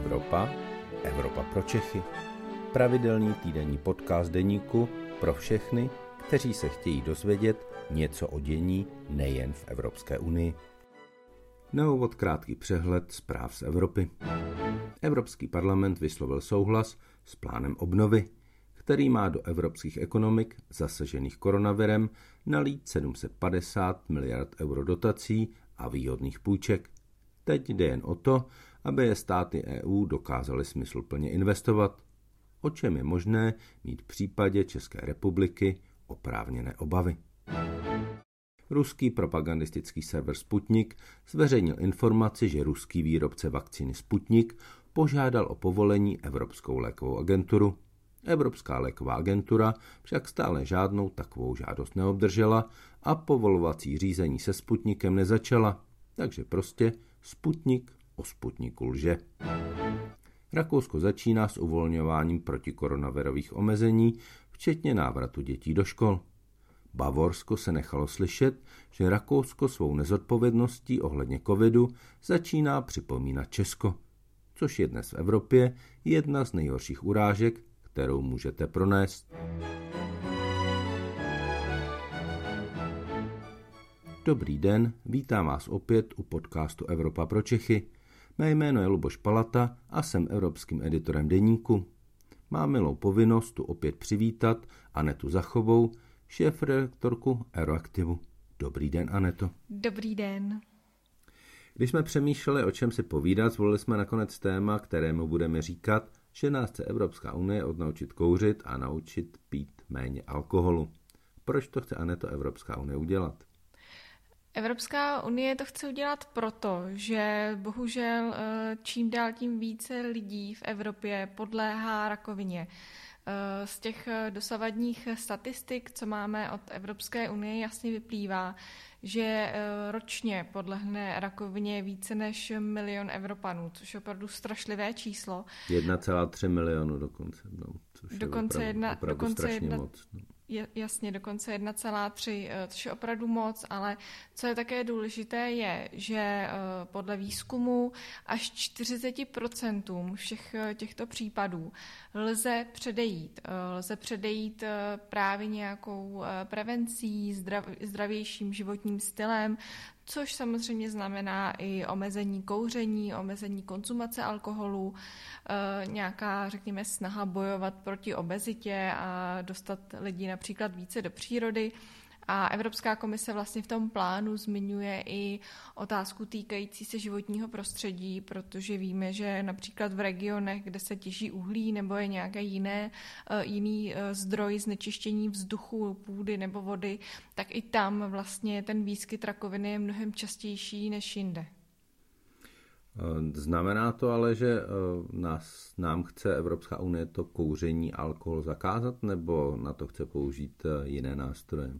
Evropa, Evropa pro Čechy. Pravidelný týdenní podcast deníku pro všechny, kteří se chtějí dozvědět něco o dění nejen v Evropské unii. Na úvod krátký přehled zpráv z Evropy. Evropský parlament vyslovil souhlas s plánem obnovy, který má do evropských ekonomik zasažených koronavirem nalít 750 miliard euro dotací a výhodných půjček. Teď jde jen o to, aby je státy EU dokázaly smysluplně investovat, o čem je možné mít v případě České republiky oprávněné obavy. Ruský propagandistický server Sputnik zveřejnil informaci, že ruský výrobce vakcíny Sputnik požádal o povolení Evropskou lékovou agenturu. Evropská léková agentura však stále žádnou takovou žádost neobdržela a povolovací řízení se Sputnikem nezačala, takže prostě Sputnik o Sputniku lže. Rakousko začíná s uvolňováním protikoronavirových omezení, včetně návratu dětí do škol. Bavorsko se nechalo slyšet, že Rakousko svou nezodpovědností ohledně covidu začíná připomínat Česko, což je dnes v Evropě jedna z nejhorších urážek, kterou můžete pronést. Dobrý den, vítám vás opět u podcastu Evropa pro Čechy. Mé jméno je Luboš Palata a jsem evropským editorem deníku. Mám milou povinnost tu opět přivítat Anetu Zachovou, šéf redaktorku Aeroaktivu. Dobrý den, Aneto. Dobrý den. Když jsme přemýšleli, o čem si povídat, zvolili jsme nakonec téma, kterému budeme říkat, že nás chce Evropská unie odnaučit kouřit a naučit pít méně alkoholu. Proč to chce Aneto Evropská unie udělat? Evropská unie to chce udělat proto, že bohužel eh, čím dál tím více lidí v Evropě podléhá rakovině. Eh, z těch eh, dosavadních statistik, co máme od Evropské unie, jasně vyplývá, že ročně podlehne rakovině více než milion Evropanů, což je opravdu strašlivé číslo. 1,3 milionu dokonce. No, což dokonce je opravdu, jedna, opravdu dokonce jedna, moc. No jasně, dokonce 1,3, eh, což je opravdu moc, ale co je také důležité je, že eh, podle výzkumu až 40% všech eh, těchto případů lze předejít. Lze předejít právě nějakou prevencí, zdrav, zdravějším životním stylem, což samozřejmě znamená i omezení kouření, omezení konzumace alkoholu, eh, nějaká, řekněme, snaha bojovat proti obezitě a dostat lidi například více do přírody. A Evropská komise vlastně v tom plánu zmiňuje i otázku týkající se životního prostředí, protože víme, že například v regionech, kde se těží uhlí nebo je nějaký jiné, eh, jiný eh, zdroj znečištění vzduchu, půdy nebo vody, tak i tam vlastně ten výskyt rakoviny je mnohem častější než jinde. Eh, znamená to ale, že nás, nám chce Evropská unie to kouření alkohol zakázat, nebo na to chce použít jiné nástroje?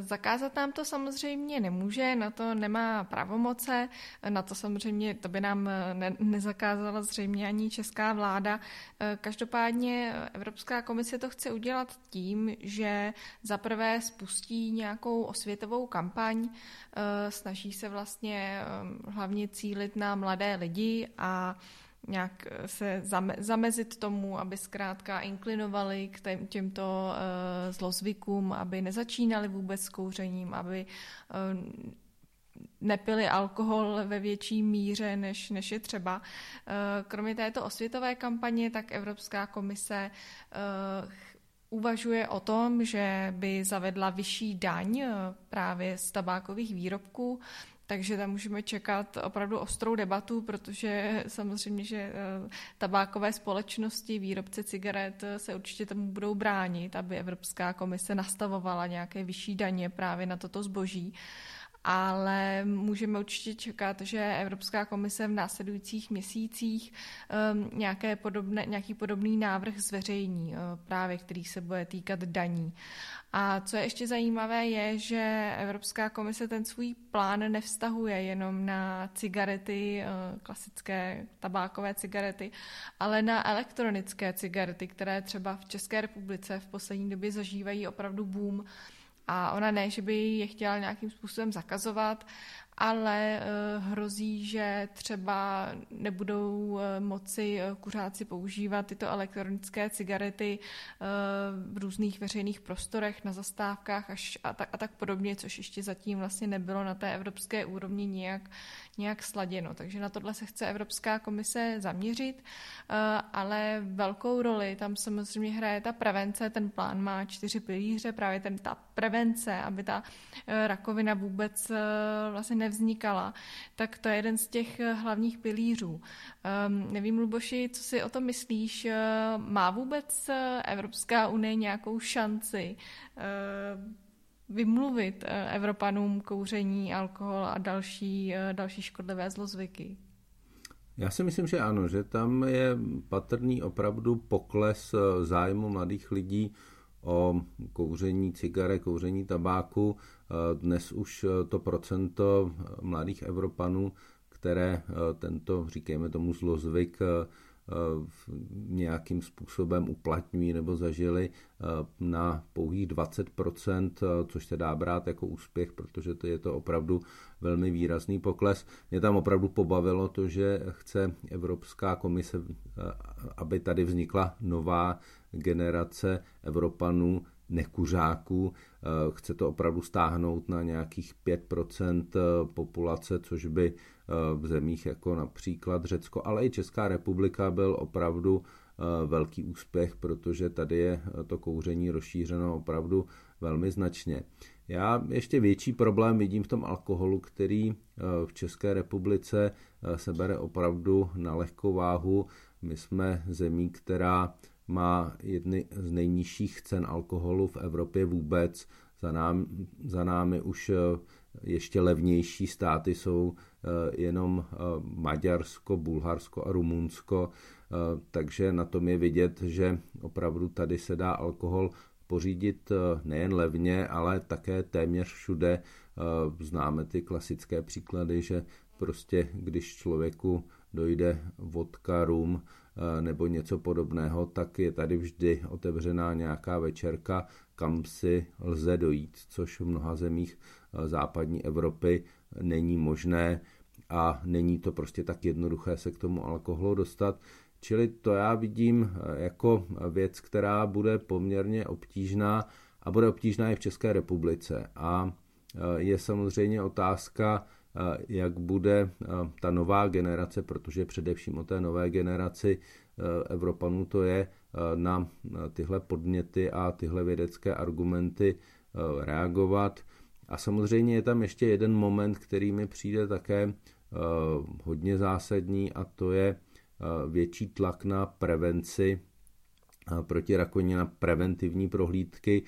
Zakázat nám to samozřejmě nemůže, na to nemá pravomoce, na to samozřejmě to by nám ne, nezakázala zřejmě ani česká vláda. Každopádně Evropská komise to chce udělat tím, že zaprvé spustí nějakou osvětovou kampaň, snaží se vlastně hlavně cílit na mladé lidi a nějak eh, se zamezit tomu, aby zkrátka inklinovali k těmto uh, zlozvykům, aby nezačínali vůbec s kouřením, aby uh, nepili alkohol ve větší míře, než, než je třeba. Kromě této osvětové kampaně, tak Evropská komise uvažuje o tom, že by zavedla vyšší daň právě z tabákových výrobků, takže tam můžeme čekat opravdu ostrou debatu, protože samozřejmě, že eh, tabákové společnosti, výrobce cigaret eh, se určitě tomu budou bránit, aby Evropská komise nastavovala nějaké vyšší daně právě na toto zboží ale můžeme určitě čekat, že Evropská komise v následujících měsících um, nějaké podobné, nějaký podobný návrh zveřejní, uh, právě který se bude týkat daní. A co je ještě zajímavé, je, že Evropská komise ten svůj plán nevztahuje jenom na cigarety, uh, klasické tabákové cigarety, ale na elektronické cigarety, které třeba v České republice v poslední době zažívají opravdu boom a ona ne, že by je chtěla nějakým způsobem zakazovat, ale hrozí, že třeba nebudou moci kuřáci používat tyto elektronické cigarety v různých veřejných prostorech, na zastávkách až a tak, a tak podobně, což ještě zatím vlastně nebylo na té evropské úrovni nějak, nějak sladěno. Takže na tohle se chce Evropská komise zaměřit, ale velkou roli tam samozřejmě hraje ta prevence. Ten plán má čtyři pilíře, právě ten, ta prevence, aby ta eh, rakovina vůbec eh, vlastně nevznikala, tak to je jeden z těch eh, hlavních pilířů. Um, nevím, Luboši, co si o tom myslíš? Má vůbec Evropská unie nějakou šanci vymluvit Evropanům kouření, alkohol a další, další škodlivé zlozvyky? Já si myslím, že ano, že tam je patrný opravdu pokles zájmu mladých lidí o kouření cigarek, kouření tabáku. Dnes už to procento mladých Evropanů, které tento, říkejme tomu, zlozvyk nějakým způsobem uplatňují nebo zažili na pouhých 20%, což se dá brát jako úspěch, protože to je to opravdu velmi výrazný pokles. Mě tam opravdu pobavilo to, že chce Evropská komise, aby tady vznikla nová generace Evropanů, nekuřáků. Eh, chce to opravdu stáhnout na nějakých 5% eh, populace, což by eh, v zemích jako například Řecko, ale i Česká republika byl opravdu velký úspěch, protože tady je to kouření rozšířeno opravdu velmi značně. Já ještě větší problém vidím v tom alkoholu, který v České republice se bere opravdu na lehkou váhu. My jsme zemí, která má jedny z nejnižších cen alkoholu v Evropě vůbec. Za, nám, za námi už eh, ještě levnější státy jsou eh, jenom eh, Maďarsko, Bulharsko a Rumunsko, takže na tom je vidět, že opravdu tady se dá alkohol pořídit nejen levně, ale také téměř všude. Známe ty klasické příklady, že prostě když člověku dojde vodka, rum, Eh, nebo něco podobného, tak je tady vždy otevřená nějaká večerka, kam si lze dojít, což v mnoha zemích eh, západní Evropy není možné a není to prostě tak jednoduché se k tomu alkoholu dostat. Čili to já vidím eh, jako věc, která bude poměrně obtížná a bude obtížná i v České republice. A je samozřejmě otázka, jak bude ta nová generace, protože především o té nové generaci e, Evropanů to je na tyhle podněty a tyhle vědecké argumenty reagovat. A samozřejmě je tam ještě jeden moment, který mi přijde také hodně zásadní a to je větší tlak na prevenci proti rakovině na preventivní prohlídky,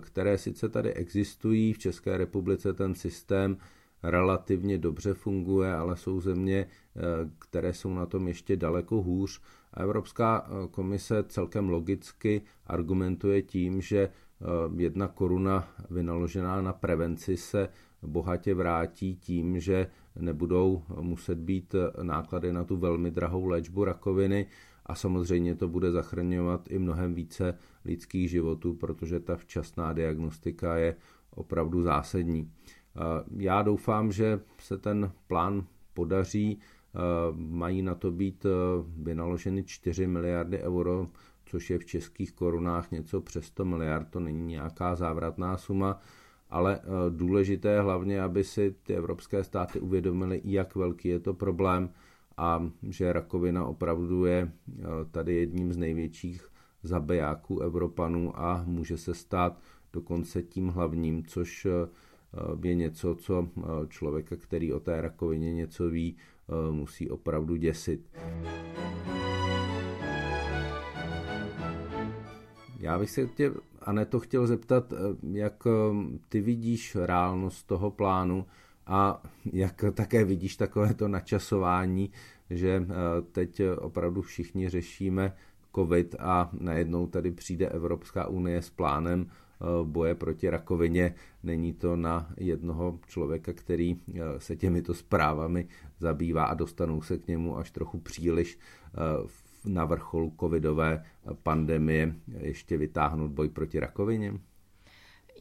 které sice tady existují v České republice, ten systém relativně dobře funguje, ale jsou země, eh, které jsou na tom ještě daleko hůř. A Evropská eh, komise celkem logicky argumentuje tím, že eh, jedna koruna vynaložená na prevenci se bohatě vrátí tím, že nebudou muset být náklady na tu velmi drahou léčbu rakoviny a samozřejmě to bude zachraňovat i mnohem více lidských životů, protože ta včasná diagnostika je opravdu zásadní. Já doufám, že se ten plán podaří. Mají na to být e, vynaloženy 4 miliardy euro, což je v českých korunách něco přes 100 miliard, to není nějaká závratná suma, ale důležité hlavně, aby si ty evropské státy uvědomily, jak velký je to problém a že rakovina opravdu je tady jedním z největších zabijáků Evropanů a může se stát dokonce tím hlavním, což je něco, co eh, člověka, který o té rakovině něco ví, eh, musí opravdu děsit. Já bych se tě, Aneto, chtěl zeptat, eh, jak ty vidíš reálnost toho plánu a jak také vidíš takové to načasování, že teď opravdu všichni řešíme COVID a najednou tady přijde Evropská unie s plánem Eh, boje proti rakovině. Není to na jednoho člověka, který eh, se těmito zprávami zabývá a dostanou se k němu až trochu příliš eh, na vrcholu covidové pandemie ještě vytáhnout boj proti rakovině?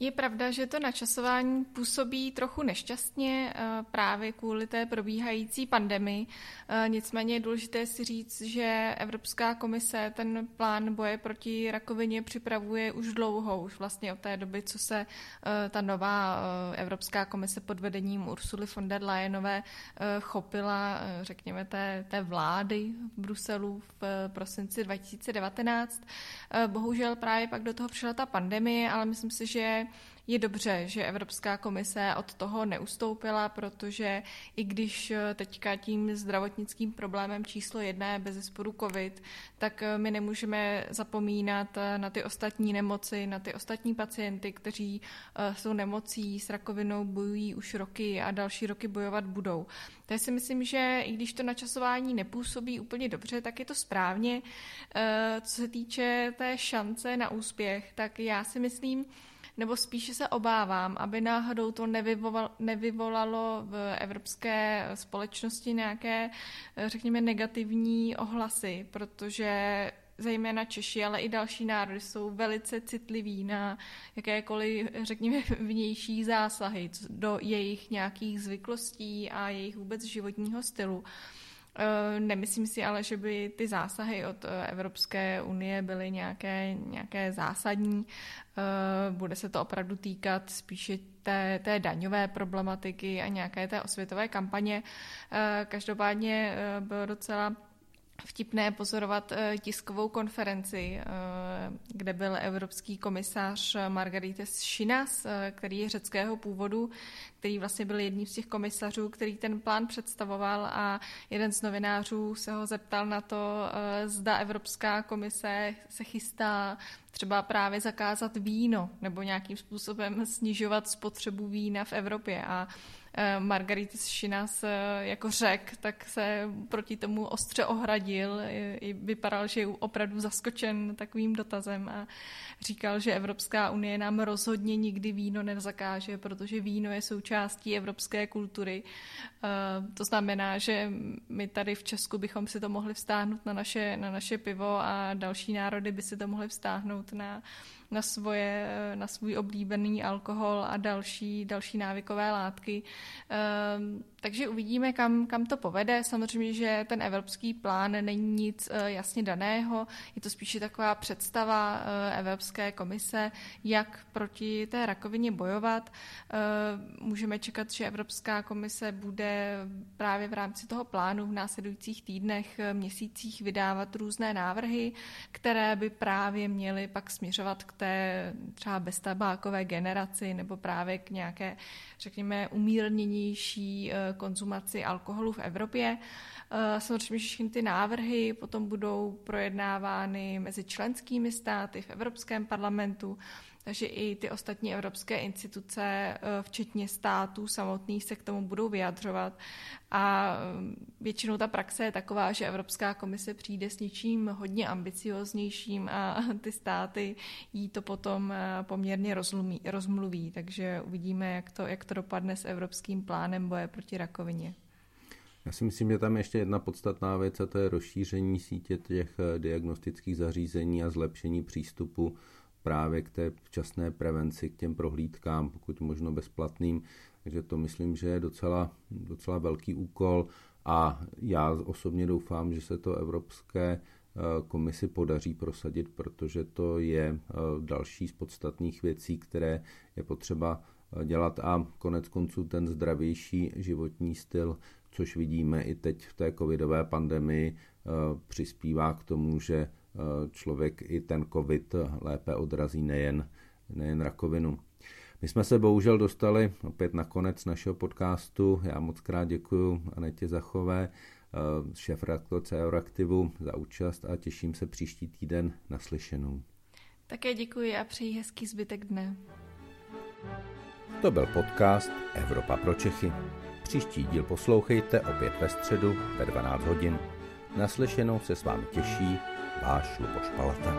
Je pravda, že to načasování působí trochu nešťastně eh, právě kvůli té probíhající pandemii. Eh, nicméně je důležité si říct, že Evropská komise ten plán boje proti rakovině připravuje už dlouho, už vlastně od té doby, co se eh, ta nová Evropská komise pod vedením Ursuly von der Leyenové chopila, řekněme, té, té vlády v Bruselu v prosinci 2019. Bohužel právě pak do toho přišla ta pandemie, ale myslím si, že je dobře, že Evropská komise od toho neustoupila, protože i když teďka tím zdravotnickým problémem číslo jedna je bez sporu COVID, tak my nemůžeme zapomínat na ty ostatní nemoci, na ty ostatní pacienty, kteří eh, jsou nemocí s rakovinou, bojují už roky a další roky bojovat budou. Takže si myslím, že i když to načasování nepůsobí úplně dobře, tak je to správně. Eh, co se týče té šance na úspěch, tak já si myslím, nebo spíše se obávám, aby náhodou to nevyvolalo v evropské společnosti nějaké, řekněme, negativní ohlasy, protože zejména Češi, ale i další národy jsou velice citliví na jakékoliv, řekněme, vnější zásahy do jejich nějakých zvyklostí a jejich vůbec životního stylu. Eh, nemyslím si ale, že by ty zásahy od eh, Evropské unie byly nějaké, nějaké zásadní. Eh, bude se to opravdu týkat spíše té, té daňové problematiky a nějaké té osvětové kampaně. Každopádně bylo docela vtipné pozorovat tiskovou konferenci, kde byl evropský komisář Margarites Šinas, který je řeckého původu, který vlastně byl jedním z těch komisařů, který ten plán představoval a jeden z novinářů se ho zeptal na to, eh, zda Evropská komise se chystá třeba právě zakázat víno nebo nějakým způsobem snižovat spotřebu vína v Evropě. A eh, Margaritis Šinas jako řek, tak se proti tomu ostře ohradil. I vypadal, že je opravdu zaskočen takovým dotazem a říkal, že Evropská unie nám rozhodně nikdy víno nezakáže, protože víno je součástí evropské kultury. Eh, to znamená, že my tady v Česku bychom si to mohli vstáhnout na naše, na naše pivo a další národy by si to mohli vstáhnout na, na, svoje, na svůj oblíbený alkohol a další, další návykové látky. Ehm, takže uvidíme, kam, kam to povede. Samozřejmě, že ten evropský plán není nic eh, jasně daného, je to spíše taková představa eh, Evropské komise, jak proti té rakovině bojovat. Ehm, můžeme čekat, že Evropská komise bude právě v rámci toho plánu v následujících týdnech, eh, měsících vydávat různé návrhy, které by právě měly pak směřovat k té třeba beztabákové generaci nebo právě k nějaké, řekněme, umírněnější eh, konzumaci alkoholu v Evropě. Eh, samozřejmě všechny ty návrhy potom budou projednávány mezi členskými státy v Evropském parlamentu takže i ty ostatní evropské instituce, eh, včetně států samotných, se k tomu budou vyjadřovat. A eh, většinou ta praxe je taková, že Evropská komise přijde s něčím hodně ambicioznějším a ty státy jí to potom eh, poměrně rozmluví. rozmluví. Takže uvidíme, jak to, jak to dopadne s evropským plánem boje proti rakovině. Já si myslím, že tam je ještě jedna podstatná věc a to je rozšíření sítě těch diagnostických zařízení a zlepšení přístupu právě k té včasné prevenci, k těm prohlídkám, pokud možno bezplatným. Takže to myslím, že je docela, docela velký úkol a já osobně doufám, že se to Evropské eh, komisi podaří prosadit, protože to je eh, další z podstatných věcí, které je potřeba eh, dělat a konec konců ten zdravější životní styl, což vidíme i teď v té covidové pandemii, přispívá k tomu, že člověk i ten covid lépe odrazí nejen, nejen rakovinu. My jsme se bohužel dostali opět na konec našeho podcastu. Já moc krát děkuji Anetě Zachové, eh, šéf redaktorce Euraktivu za účast a těším se příští týden na slyšenou. Také děkuji a přeji hezký zbytek dne. To byl podcast Evropa pro Čechy. Příští díl poslouchejte opět ve středu ve 12 hodin. Naslyšenou se s vámi těší váš Luboš Palata.